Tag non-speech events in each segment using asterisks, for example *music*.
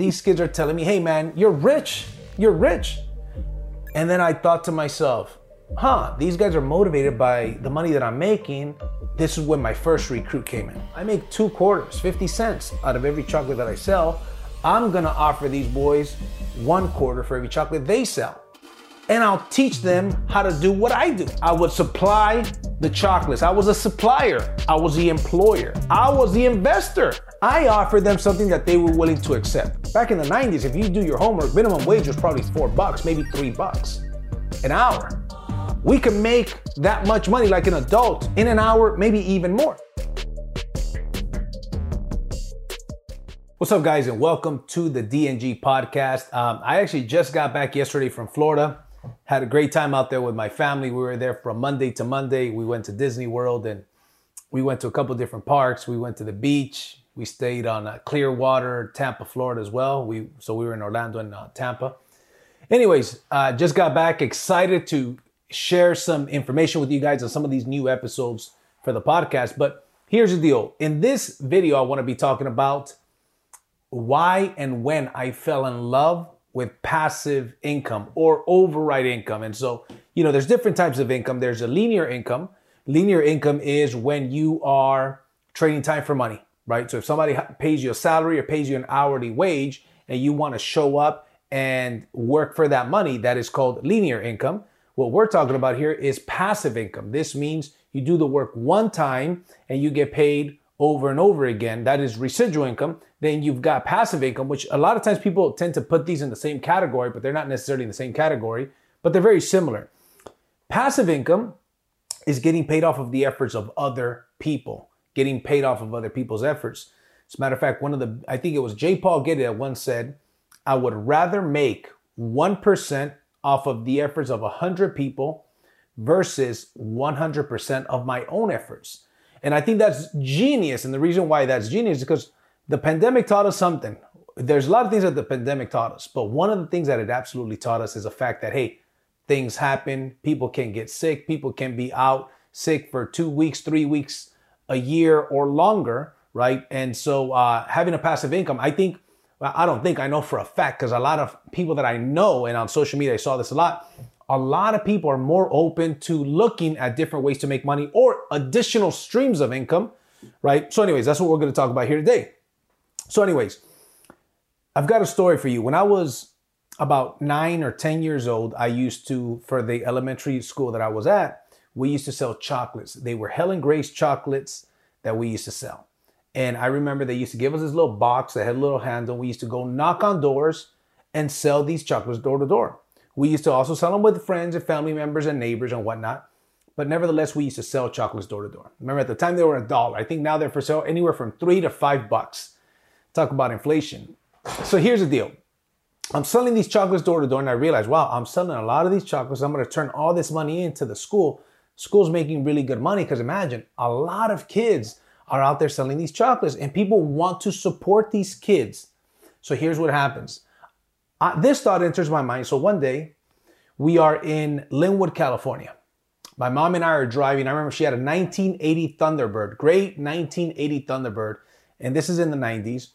these kids are telling me, hey man, you're rich. You're rich. And then I thought to myself, huh, these guys are motivated by the money that I'm making. This is when my first recruit came in. I make two quarters, 50 cents out of every chocolate that I sell. I'm gonna offer these boys one quarter for every chocolate they sell. And I'll teach them how to do what I do. I would supply the chocolates. I was a supplier. I was the employer. I was the investor. I offered them something that they were willing to accept. Back in the 90s, if you do your homework, minimum wage was probably four bucks, maybe three bucks an hour. We can make that much money like an adult in an hour, maybe even more. What's up, guys, and welcome to the DNG podcast. Um, I actually just got back yesterday from Florida. Had a great time out there with my family. We were there from Monday to Monday. We went to Disney World and we went to a couple different parks. We went to the beach. We stayed on uh, Clearwater, Tampa, Florida as well. We so we were in Orlando and uh, Tampa. Anyways, uh, just got back. Excited to share some information with you guys on some of these new episodes for the podcast. But here's the deal. In this video, I want to be talking about why and when I fell in love with passive income or override income. And so, you know, there's different types of income. There's a linear income. Linear income is when you are trading time for money, right? So if somebody pays you a salary or pays you an hourly wage and you want to show up and work for that money, that is called linear income. What we're talking about here is passive income. This means you do the work one time and you get paid over and over again. That is residual income. Then you've got passive income, which a lot of times people tend to put these in the same category, but they're not necessarily in the same category, but they're very similar. Passive income is getting paid off of the efforts of other people, getting paid off of other people's efforts. As a matter of fact, one of the, I think it was J. Paul Getty that once said, I would rather make 1% off of the efforts of 100 people versus 100% of my own efforts. And I think that's genius. And the reason why that's genius is because the pandemic taught us something. There's a lot of things that the pandemic taught us, but one of the things that it absolutely taught us is the fact that, hey, things happen. People can get sick. People can be out sick for two weeks, three weeks, a year, or longer, right? And so uh, having a passive income, I think, well, I don't think, I know for a fact, because a lot of people that I know and on social media, I saw this a lot, a lot of people are more open to looking at different ways to make money or additional streams of income, right? So, anyways, that's what we're to talk about here today. So, anyways, I've got a story for you. When I was about nine or 10 years old, I used to, for the elementary school that I was at, we used to sell chocolates. They were Helen Grace chocolates that we used to sell. And I remember they used to give us this little box that had a little handle. We used to go knock on doors and sell these chocolates door to door. We used to also sell them with friends and family members and neighbors and whatnot. But nevertheless, we used to sell chocolates door to door. Remember, at the time they were a dollar. I think now they're for sale anywhere from three to five bucks. Talk about inflation. So here's the deal. I'm selling these chocolates door to door, and I realize, wow, I'm selling a lot of these chocolates. I'm going to turn all this money into the school. School's making really good money because imagine a lot of kids are out there selling these chocolates, and people want to support these kids. So here's what happens. Uh, this thought enters my mind. So one day, we are in Lynwood, California. My mom and I are driving. I remember she had a 1980 Thunderbird, great 1980 Thunderbird, and this is in the 90s.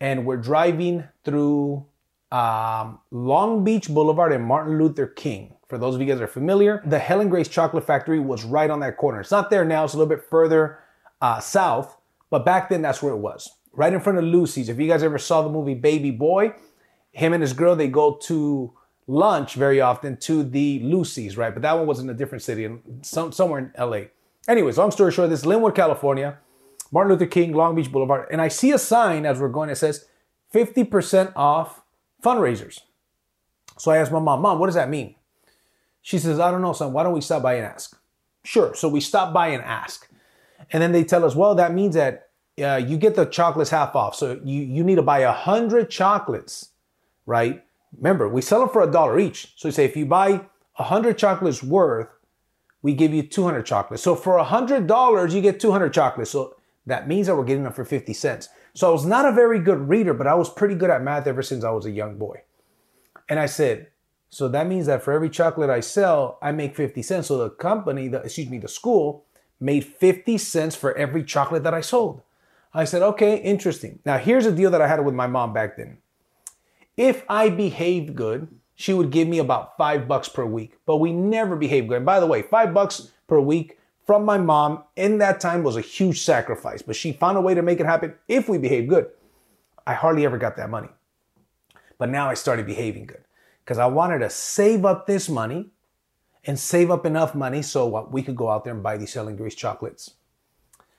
And we're driving through um, Long Beach Boulevard and Martin Luther King. For those of you guys that are familiar, the Helen Grace Chocolate Factory was right on that corner. It's not there now, it's a little bit further uh, south, but back then that's where it was. Right in front of Lucy's. If you guys ever saw the movie Baby Boy, him and his girl, they go to lunch very often to the Lucy's, right? But that one was in a different city, some, somewhere in LA. Anyways, long story short, this is Lynwood, California, Martin Luther King, Long Beach Boulevard. And I see a sign as we're going that says 50% off fundraisers. So I asked my mom, Mom, what does that mean? She says, I don't know, son. Why don't we stop by and ask? Sure. So we stop by and ask. And then they tell us, well, that means that uh, you get the chocolates half off. So you, you need to buy a hundred chocolates, right? Remember, we sell them for a dollar each. So you say if you buy a hundred chocolates worth, we give you 200 chocolates. So for a hundred dollars, you get 200 chocolates. So that means that we're getting them for 50 cents. So I was not a very good reader, but I was pretty good at math ever since I was a young boy. And I said, so that means that for every chocolate I sell, I make 50 cents. So the company, the, excuse me, the school made 50 cents for every chocolate that I sold. I said, okay, interesting. Now here's a deal that I had with my mom back then. If I behaved good, she would give me about five bucks per week. But we never behaved good. And by the way, five bucks per week from my mom in that time was a huge sacrifice, but she found a way to make it happen if we behaved good. I hardly ever got that money. But now I started behaving good because I wanted to save up this money and save up enough money so we could go out there and buy these Helen Grace chocolates.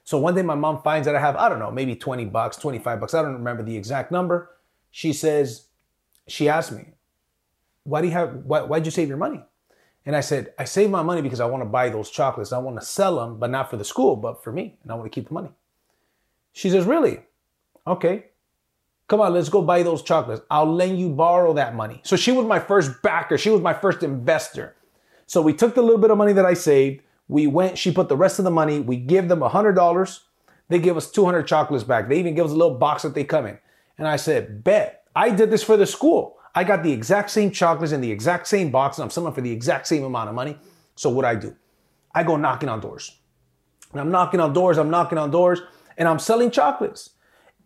So one day my mom finds that I have, I don't know, maybe 20 bucks, 25 bucks. I don't remember the exact number. She says, she asked me, why do you have, why, why'd you save your money? And I said, I save my money because I want to buy those chocolates. I want to sell them, but not for the school, but for me. And I want to keep the money. She says, Really? Okay. Come on, let's go buy those chocolates. I'll lend you borrow that money. So she was my first backer. She was my first investor. So we took the little bit of money that I saved. We went, she put the rest of the money. We give them a $100. They give us 200 chocolates back. They even give us a little box that they come in. And I said, Bet. I did this for the school. I got the exact same chocolates in the exact same box and I'm selling for the exact same amount of money. So what I do? I go knocking on doors. And I'm knocking on doors, I'm knocking on doors, and I'm selling chocolates.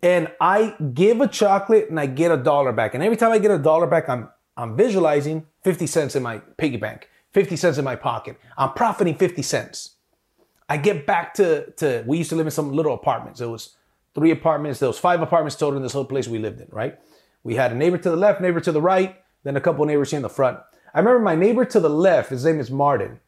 And I give a chocolate and I get a dollar back. And every time I get a dollar back, I'm I'm visualizing 50 cents in my piggy bank, 50 cents in my pocket. I'm profiting 50 cents. I get back to, to we used to live in some little apartments. It was three apartments, there was five apartments total in this whole place we lived in, right? We had a neighbor to the left, neighbor to the right, then a couple neighbors here in the front. I remember my neighbor to the left, his name is Martin.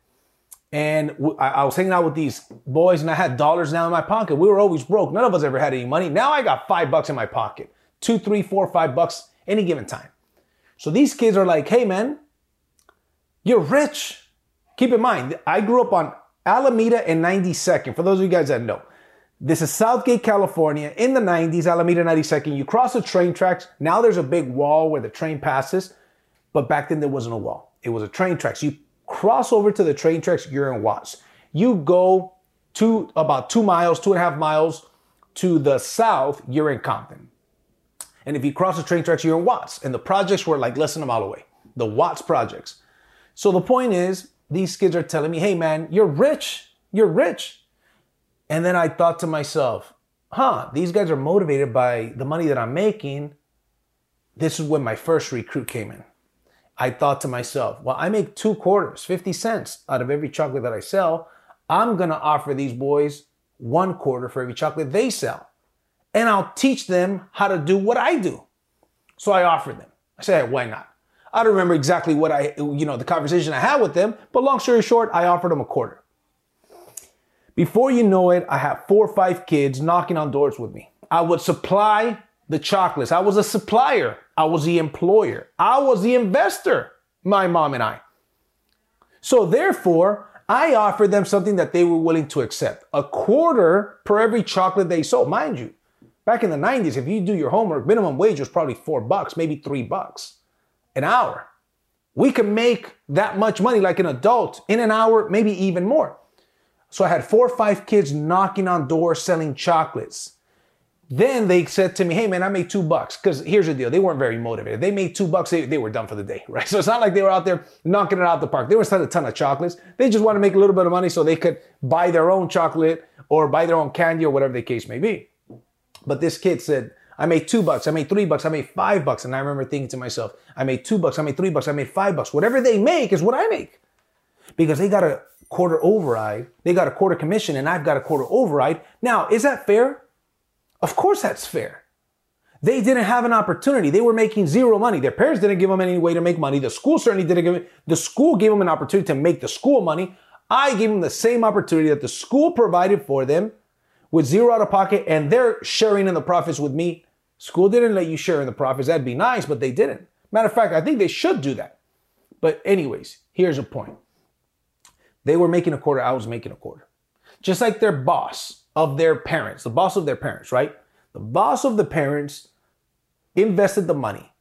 And I was hanging out with these boys and I had dollars now in my pocket. We were always broke. None of us ever had any money. Now I got five bucks in my pocket. Two, three, four, five bucks any given time. So these kids are like, hey man, you're rich. Keep in mind, I grew up on Alameda and 92nd. For those of you guys that know, this is South Gate, California. In the 90s, Alameda 92nd, you cross the train tracks. Now there's a big wall where the train passes, but back then there wasn't a wall. It was a train tracks. You cross over to the train tracks, you're in Watts. You go to about two miles, two and a half miles to the south, you're in Compton. And if you cross the train tracks, you're in Watts. And the projects were like less than a mile away. The Watts projects. So the point is, these kids are telling me, hey man, you're rich. You're rich. And then I thought to myself, huh, these guys are motivated by the money that I'm making. This is when my first recruit came in. I thought to myself, well, I make two quarters, 50 cents out of every chocolate that I sell. I'm going to offer these boys one quarter for every chocolate they sell. And I'll teach them how to do what I do. So I offered them. I said, why not? I don't remember exactly what I, you know, the conversation I had with them, but long story short, I offered them a quarter. Before you know it, I have four or five kids knocking on doors with me. I would supply the chocolates. I was a supplier. I was the employer. I was the investor, my mom and I. So therefore, I offered them something that they were willing to accept. A quarter per every chocolate they sold. Mind you, back in the 90s, if you do your homework, minimum wage was probably four bucks, maybe three bucks an hour. We could make that much money like an adult in an hour, maybe even more. So I had four or five kids knocking on doors selling chocolates. Then they said to me, hey man, I made two bucks. Because here's the deal, they weren't very motivated. They made two bucks, they, they were done for the day, *laughs* right? So it's not like they were out there knocking it out the park. They were selling a ton of chocolates. They just want to make a little bit of money so they could buy their own chocolate or buy their own candy or whatever the case may be. But this kid said, I made two bucks, I made three bucks, I made five bucks. And I remember thinking to myself, I made two bucks, I made three bucks, I made five bucks. Whatever they make is what I make. Because they got a quarter override. They got a quarter commission and I've got a quarter override. Now, is that fair? Of course that's fair. They didn't have an opportunity. They were making zero money. Their parents didn't give them any way to make money. The school certainly didn't give it. The school gave them an opportunity to make the school money. I gave them the same opportunity that the school provided for them with zero out of pocket and they're sharing in the profits with me. School didn't let you share in the profits. That'd be nice, but they didn't. Matter of fact, I think they should do that. But anyways, here's a point. They were making a quarter, I was making a quarter. Just like their boss of their parents, the boss of their parents, right? The boss of the parents invested the money,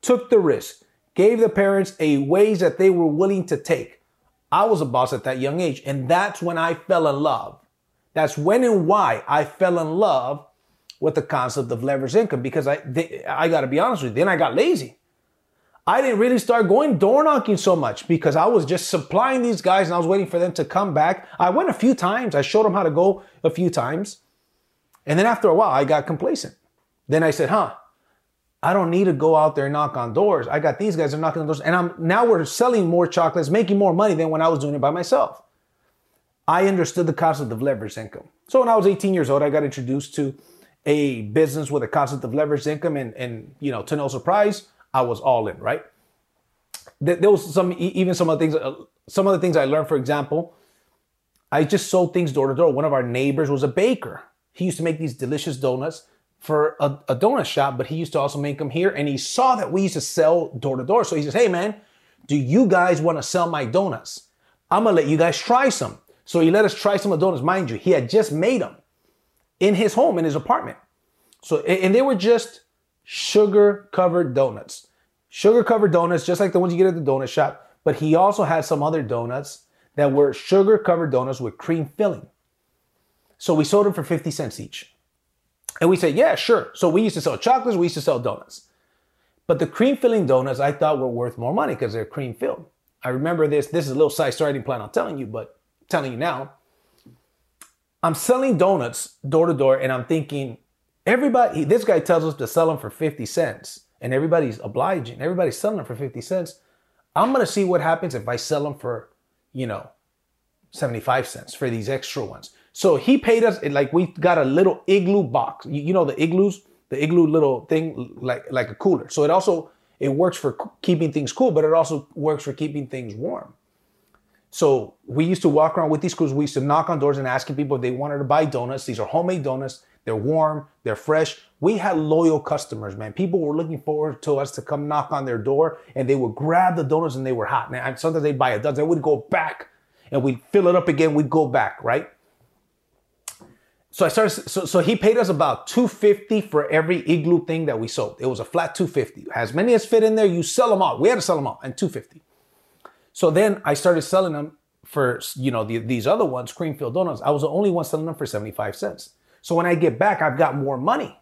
took the risk, gave the parents a wage that they were willing to take. I was a boss at that young age, and that's when I fell in love. That's when and why I fell in love with the concept of leverage income because I, they, I got to be honest with you. Then I got lazy. I didn't really start going door knocking so much because I was just supplying these guys and I was waiting for them to come back. I went a few times. I showed them how to go a few times. And then after a while, I got complacent. Then I said, huh, I don't need to go out there and knock on doors. I got these guys are knocking on doors, and I'm now we're selling more chocolates, making more money than when I was doing it by myself. I understood the concept of leveraged income. So when I was 18 years old, I got introduced to a business with a concept of leveraged income, and and you know, to no surprise, I was all in. Right? There was some even some of the things, uh, some of the things I learned. For example, I just sold things door to door. One of our neighbors was a baker. He used to make these delicious donuts for a, a, donut shop, but he used to also make them here. And he saw that we used to sell door to door. So he says, Hey man, do you guys want to sell my donuts? I'm gonna let you guys try some. So he let us try some of the donuts. Mind you, he had just made them in his home, in his apartment. So, and they were just sugar covered donuts. Sugar covered donuts, just like the ones you get at the donut shop. But he also had some other donuts that were sugar covered donuts with cream filling. So we sold them for 50 cents each. And we said, yeah, sure. So we used to sell chocolates, we used to sell donuts. But the cream filling donuts I thought were worth more money because they're cream filled. I remember this. This is a little side story I didn't plan on telling you, but telling you now. I'm selling donuts door to door, and I'm thinking, everybody, this guy tells us to sell them for 50 cents, and everybody's obliging. Everybody's selling them for 50 cents. I'm gonna see what happens if I sell them for, you know, 75 cents for these extra ones. So he paid us like we got a little igloo box. You, you know the igloos, the igloo little thing like like a cooler. So it also it works for keeping things cool, but it also works for keeping things warm. So we used to walk around with these crews. We used to knock on doors and asking people if they wanted to buy donuts. These are homemade donuts. They're warm. They're fresh. We had loyal customers, man. People were looking forward to us to come knock on their door, and they would grab the donuts and they were hot. And sometimes they'd buy a dozen. They would go back, and we'd fill it up again. We'd go back, right? So I started. So, so he paid us about two fifty for every igloo thing that we sold. It was a flat two fifty. As many as fit in there, you sell them all. We had to sell them all, and two fifty. So then I started selling them for you know the, these other ones, Creamfield donuts. I was the only one selling them for seventy five cents. So when I get back, I've got more money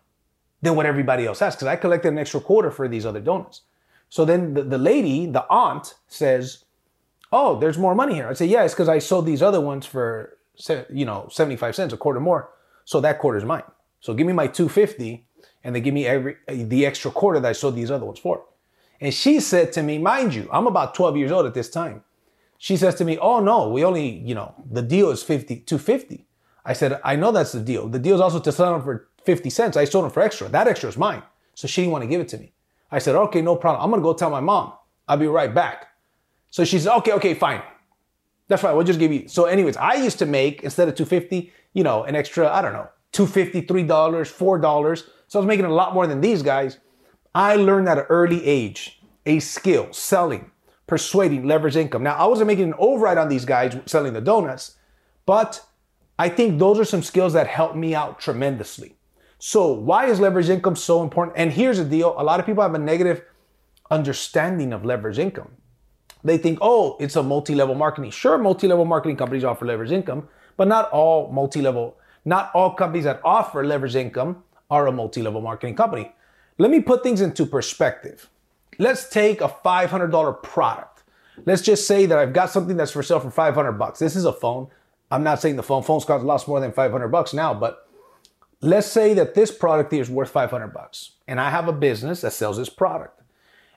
than what everybody else has because I collected an extra quarter for these other donuts. So then the, the lady, the aunt, says, "Oh, there's more money here." I say, "Yeah, it's because I sold these other ones for you know seventy five cents, a quarter more." So that quarter is mine. So give me my 250 and then give me every the extra quarter that I sold these other ones for. And she said to me, mind you, I'm about 12 years old at this time. She says to me, Oh no, we only, you know, the deal is 50, 250. I said, I know that's the deal. The deal is also to sell them for 50 cents. I sold them for extra. That extra is mine. So she didn't want to give it to me. I said, okay, no problem. I'm gonna go tell my mom. I'll be right back. So she said, okay, okay, fine. That's fine. We'll just give you. So, anyways, I used to make instead of 250, you know, an extra, I don't know, $250, $3, $4. So I was making a lot more than these guys. I learned at an early age a skill, selling, persuading, leverage income. Now, I wasn't making an override on these guys selling the donuts, but I think those are some skills that help me out tremendously. So, why is leverage income so important? And here's the deal a lot of people have a negative understanding of leverage income. They think, oh, it's a multi level marketing. Sure, multi level marketing companies offer leverage income, but not all multi level, not all companies that offer leverage income are a multi level marketing company. Let me put things into perspective. Let's take a $500 product. Let's just say that I've got something that's for sale for 500 bucks. This is a phone. I'm not saying the phone phones cost a lot more than 500 bucks now, but let's say that this product here is worth 500 bucks and I have a business that sells this product.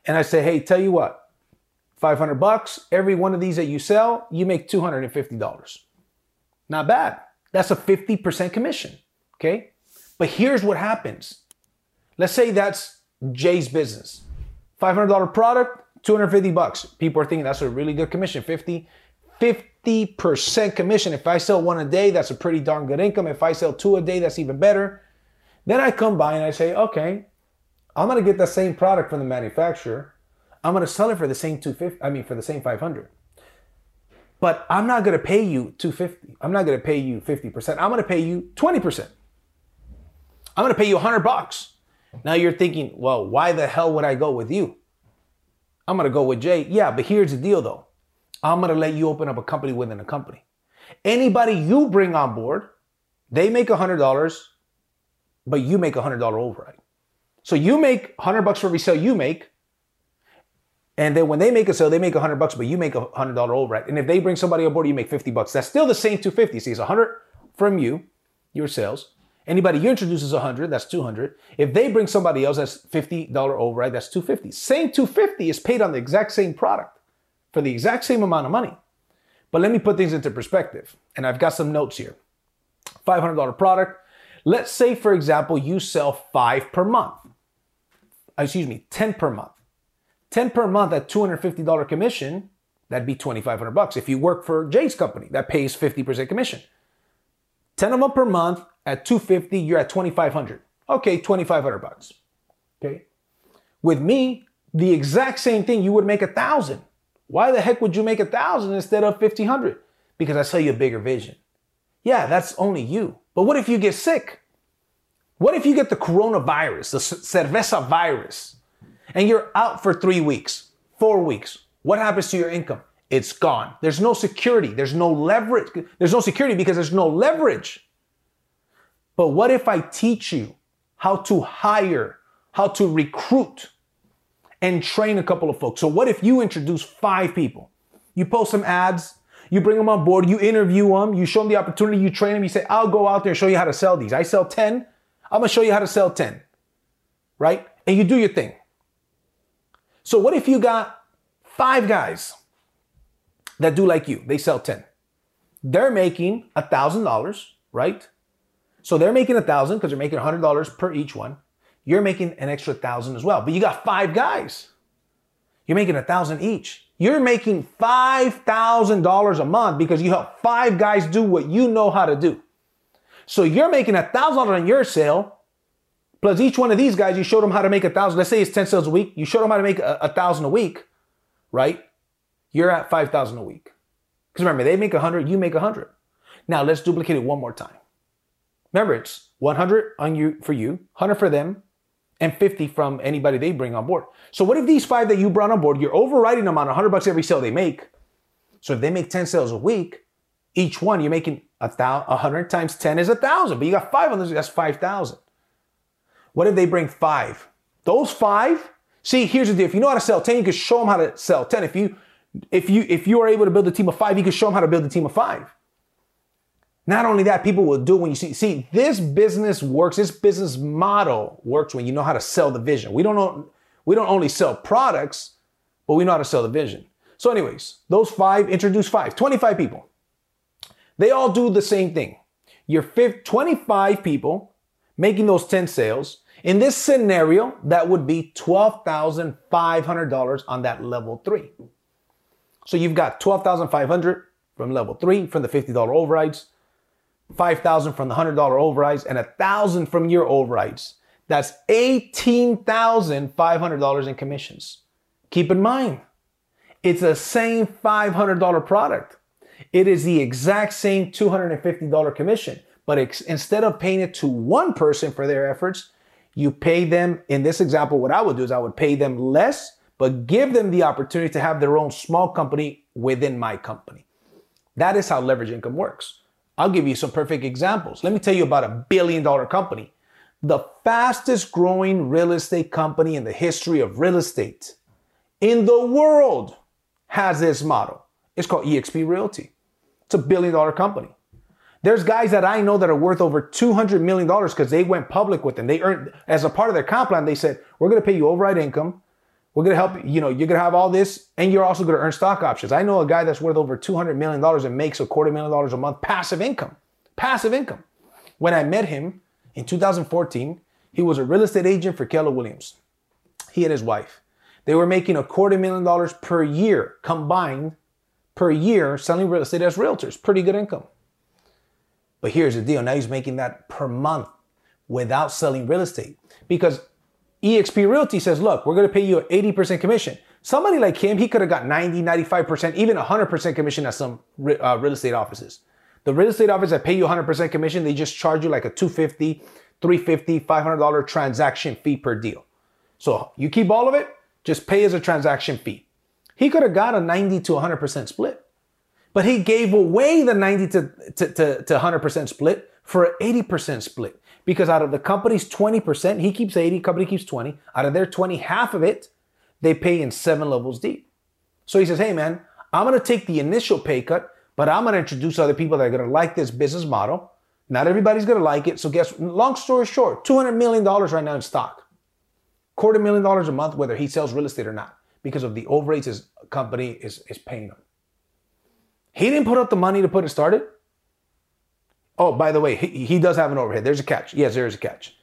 And I say, "Hey, tell you what, 500 bucks. Every one of these that you sell, you make $250. Not bad. That's a 50% commission. Okay. But here's what happens. Let's say that's Jay's business. $500 product, 250 bucks. People are thinking that's a really good commission. 50, 50% commission. If I sell one a day, that's a pretty darn good income. If I sell two a day, that's even better. Then I come by and I say, okay, I'm going to get the same product from the manufacturer. I'm going to sell it for the same 250, I mean, for the same 500. But I'm not going to pay you 250. I'm not going to pay you 50%. I'm going to pay you 20%. I'm going to pay you 100 bucks. Now you're thinking, well, why the hell would I go with you? I'm going to go with Jay. Yeah, but here's the deal though. I'm going to let you open up a company within a company. Anybody you bring on board, they make $100, but you make a $100 override. So you make 100 bucks for every sale you make, and then when they make a sale, they make 100 bucks, but you make a $100 override. And if they bring somebody on board, you make 50 bucks. That's still the same 250. See, it's 100 from you, your sales, Anybody you introduce is 100, that's 200. If they bring somebody else, that's $50 override, that's 250. Same 250 is paid on the exact same product for the exact same amount of money. But let me put things into perspective. And I've got some notes here. $500 product. Let's say, for example, you sell five per month. Excuse me, 10 per month. 10 per month at $250 commission, that'd be 2500 bucks. If you work for Jay's company, that pays 50% commission. 10 of them per month at 250, you're at 2500. Okay, 2500 bucks. Okay. With me, the exact same thing, you would make a thousand. Why the heck would you make a thousand instead of 1500? Because I sell you a bigger vision. Yeah, that's only you. But what if you get sick? What if you get the coronavirus, the cerveza virus, and you're out for three weeks, four weeks? What happens to your income? It's gone. There's no security. There's no leverage. There's no security because there's no leverage. But what if I teach you how to hire, how to recruit, and train a couple of folks? So, what if you introduce five people? You post some ads, you bring them on board, you interview them, you show them the opportunity, you train them, you say, I'll go out there and show you how to sell these. I sell 10, I'm gonna show you how to sell 10, right? And you do your thing. So, what if you got five guys that do like you? They sell 10. They're making a $1,000, right? So they're making a thousand because they're making a hundred dollars per each one. You're making an extra thousand as well, but you got five guys. You're making a thousand each. You're making five thousand dollars a month because you help five guys do what you know how to do. So you're making a thousand on your sale. Plus each one of these guys, you showed them how to make a thousand. Let's say it's 10 sales a week. You showed them how to make a, a thousand a week, right? You're at 5,000 a week. Because remember, they make a hundred, you make a hundred. Now let's duplicate it one more time. Remember, it's 100 on you for you, 100 for them, and 50 from anybody they bring on board. So what if these five that you brought on board, you're overriding them on 100 bucks every sale they make. So if they make 10 sales a week, each one you're making a thousand, 100 times 10 is a thousand, but you got five on this, that's 5,000. What if they bring five? Those five, see, here's the deal. If you know how to sell 10, you can show them how to sell 10. If you, if you, if you are able to build a team of five, you can show them how to build a team of five. Not only that, people will do when you see, see, this business works, this business model works when you know how to sell the vision. We don't know, we don't only sell products, but we know how to sell the vision. So, anyways, those five, introduce five, 25 people. They all do the same thing. You're 25 people making those 10 sales. In this scenario, that would be $12,500 on that level three. So you've got 12,500 from level three from the $50 overrides. 5,000 from the $100 overrides and 1,000 from your overrides. That's $18,500 in commissions. Keep in mind, it's the same $500 product. It is the exact same $250 commission, but instead of paying it to one person for their efforts, you pay them, in this example, what I would do is I would pay them less, but give them the opportunity to have their own small company within my company. That is how leverage income works. I'll give you some perfect examples. Let me tell you about a billion dollar company. The fastest growing real estate company in the history of real estate in the world has this model. It's called eXp Realty. It's a billion dollar company. There's guys that I know that are worth over $200 million because they went public with them. They earned, as a part of their comp plan, they said, we're going to pay you override income. We're to help, you know, you're to have all this and you're also to earn stock options. I know a guy that's worth over $200 million and makes a quarter million dollars a month passive income. Passive income. When I met him in 2014, he was a real estate agent for Keller Williams. He and his wife. They were making a quarter million dollars per year combined per year selling real estate as realtors. Pretty good income. But here's the deal. Now he's making that per month without selling real estate because eXp Realty says, look, we're going to pay you an 80% commission. Somebody like him, he could have got 90, 95%, even 100% commission at some uh, real estate offices. The real estate office that pay you 100% commission, they just charge you like a 250, 350, $500 transaction fee per deal. So you keep all of it, just pay as a transaction fee. He could have got a 90 to 100% split, but he gave away the 90 to, to, to, to 100% split for an 80% split because out of the company's 20%, he keeps 80, company keeps 20. Out of their 20, half of it, they pay in seven levels deep. So he says, hey man, I'm gonna take the initial pay cut, but I'm gonna introduce other people that are gonna like this business model. Not everybody's gonna like it. So guess long story short, $200 million right now in stock. Quarter million dollars a month, whether he sells real estate or not, because of the overrides his company is, is paying him. He didn't put up the money to put it started. Oh, by the way, he, he does have an overhead. There's a catch. Yes, there is a catch.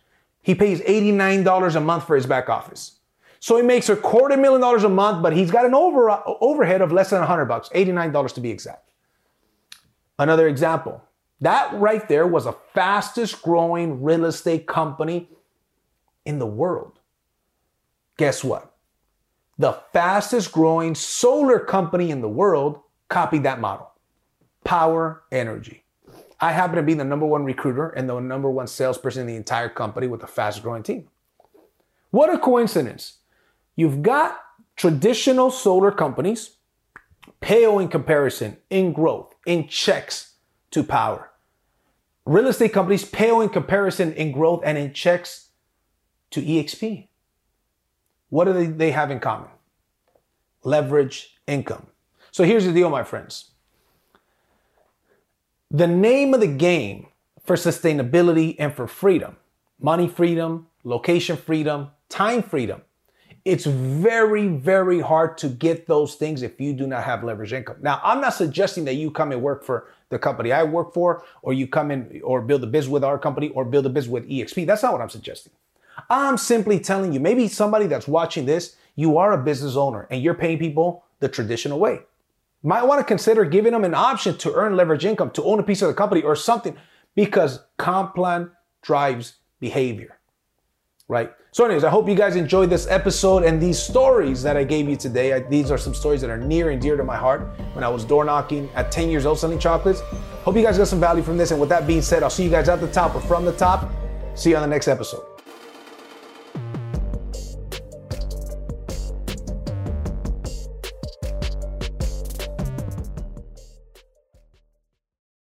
He pays $89 a month for his back office. So he makes a quarter million dollars a month, but he's got an over, uh, overhead of less than 100 bucks, $89 to be exact. Another example. That right there was the fastest growing real estate company in the world. Guess what? The fastest growing solar company in the world copied that model. Powur Energy. I happen to be the number one recruiter and the number one salesperson in the entire company with the fastest growing team. What a coincidence. You've got traditional solar companies pale in comparison in growth, in checks to Powur. Real estate companies pale in comparison in growth and in checks to EXP. What do they have in common? Leverage income. So here's the deal, my friends. The name of the game for sustainability and for freedom, money freedom, location freedom, time freedom, it's very, very hard to get those things if you do not have leverage income. Now, I'm not suggesting that you come and work for the company I work for, or you come in or build a business with our company, or build a business with EXP. That's not what I'm suggesting. I'm simply telling you, maybe somebody that's watching this, you are a business owner and you're paying people the traditional way. Might want to consider giving them an option to earn leverage income, to own a piece of the company or something, because comp plan drives behavior, right? So, anyways, I hope you guys enjoyed this episode and these stories that I gave you today. I, these are some stories that are near and dear to my heart when I was door knocking at 10 years old selling chocolates. Hope you guys got some value from this. And with that being said, I'll see you guys at the top or from the top. See you on the next episode.